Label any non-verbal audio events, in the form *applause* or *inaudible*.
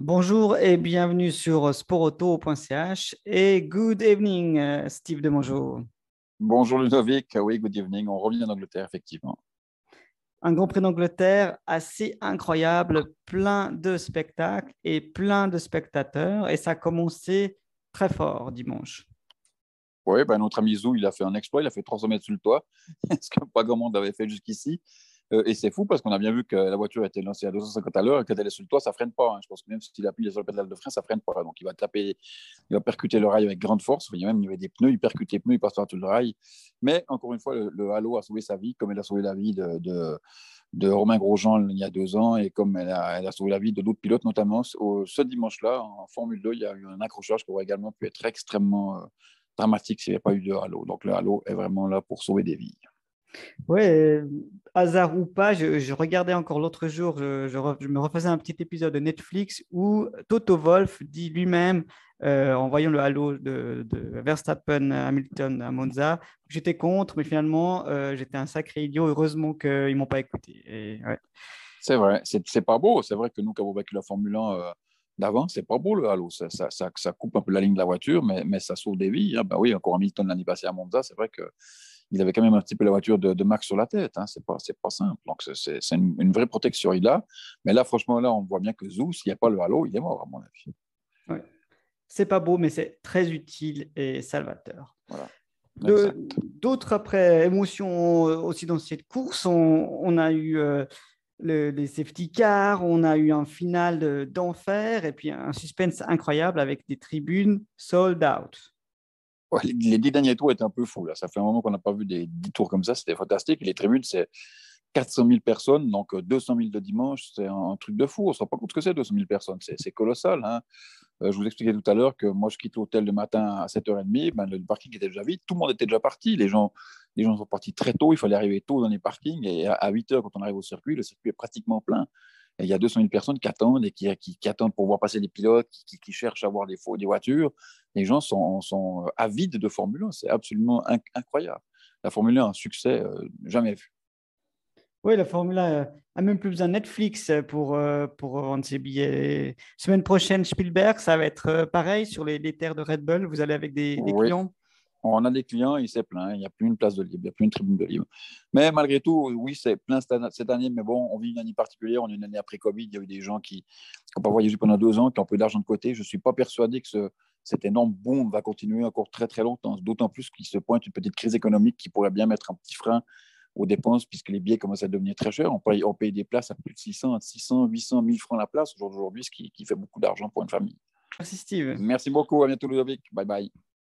Bonjour et bienvenue sur sportauto.ch et good evening, euh, Steve de Mongeau. Bonjour Ludovic, oui, good evening. On revient en Angleterre, effectivement. Un Grand Prix d'Angleterre assez incroyable, plein de spectacles et plein de spectateurs. Et ça a commencé très fort dimanche. Oui, ben notre ami Zou, il a fait un exploit, il a fait 300 mètres sur le toit, *laughs* ce que pas grand monde avait fait jusqu'ici. Euh, et c'est fou parce qu'on a bien vu que la voiture été lancée à 250 à l'heure et quand elle est sur le toit, ça freine pas. Hein. Je pense que même s'il appuie sur le pédale de frein, ça freine pas. Donc il va taper, il va percuter le rail avec grande force. Il y a même il y avait des pneus, il percute les pneus, il passe par tout le rail. Mais encore une fois, le, Halo a sauvé sa vie comme elle a sauvé la vie de, de, Romain Grosjean il y a deux ans et comme elle a, elle a sauvé la vie de d'autres pilotes, notamment ce dimanche-là en Formule 2, il y a eu un accrochage qui aurait également pu être extrêmement euh, dramatique s'il n'y avait pas eu de Halo. Donc le Halo est vraiment là pour sauver des vies. Oui, hasard ou pas, je, regardais encore l'autre jour, je, me refaisais un petit épisode de Netflix où Toto Wolf dit lui-même, euh, en voyant le halo de, Verstappen Hamilton à Monza, j'étais contre, mais finalement, euh, j'étais un sacré idiot. Heureusement qu'ils ne m'ont pas écouté. C'est vrai, c'est pas beau. C'est vrai que nous, qui avons vécu la Formule 1 euh, d'avant, c'est pas beau le halo. Ça, ça, coupe un peu la ligne de la voiture, mais, mais ça sauve des vies. Hein. Ben oui, encore Hamilton l'année passée à Monza, c'est vrai que il avait quand même un petit peu la voiture de, Max sur la tête. Hein. C'est pas, pas simple. Donc, c'est une, vraie protection, il a. Mais là, franchement, là, on voit bien que Zou, s'il n'y a pas le halo, il est mort, à mon avis. Ouais. C'est pas beau, mais c'est très utile et salvateur. Voilà. D'autres après émotions aussi dans cette course, on, a eu euh, les safety cars, on a eu un final d'enfer et puis un suspense incroyable avec des tribunes sold out les dix derniers tours étaient un peu fous. Là. Ça fait un moment qu'on n'a pas vu des dix tours comme ça. C'était fantastique. Les tribunes, c'est 400 000 personnes, donc 200 euh, 000 de dimanche. C'est un, truc de fou. On ne se rend pas compte ce que c'est, 200 000 personnes. C'est colossal. Hein. Euh, je vous expliquais tout à l'heure que moi, je quitte l'hôtel le matin à 7h30. Ben, le parking était déjà vide. Tout le monde était déjà parti. Les gens, les gens sont partis très tôt. Il fallait arriver tôt dans les parkings. Et à 8h, quand on arrive au circuit, le circuit est pratiquement plein il y a 200 000 personnes qui attendent et qui, attendent pour voir passer les pilotes, qui, cherchent à voir des, des voitures. Les gens sont, sont euh, avides de Formule 1. C'est absolument incroyable. La Formule 1 a un succès euh, jamais vu. Oui, la Formule 1 a même plus besoin de Netflix pour, euh, pour vendre ses billets. Semaine prochaine, Spielberg, ça va être pareil sur les, terres de Red Bull. Vous allez avec des, des clients? On a des clients, il s'est plein, il n'y a plus une place de libre, il n'y a plus une tribune de libre. Mais malgré tout, oui, c'est plein cette année, mais bon, on vit une année particulière, on est une année après Covid, il y a eu des gens qui n'ont pas voyagé pendant deux ans, qui ont peu d'argent de côté. Je ne suis pas persuadé que ce, cet énorme boom va continuer encore très très longtemps, d'autant plus qu'il se pointe une petite crise économique qui pourrait bien mettre un petit frein aux dépenses, puisque les billets commencent à devenir très chers. On paye, on paye des places à plus de 600, 600, 800, 1000 francs la place aujourd'hui, ce qui, qui fait beaucoup d'argent pour une famille. Merci Steve. Merci beaucoup, à bientôt Ludovic. Bye bye.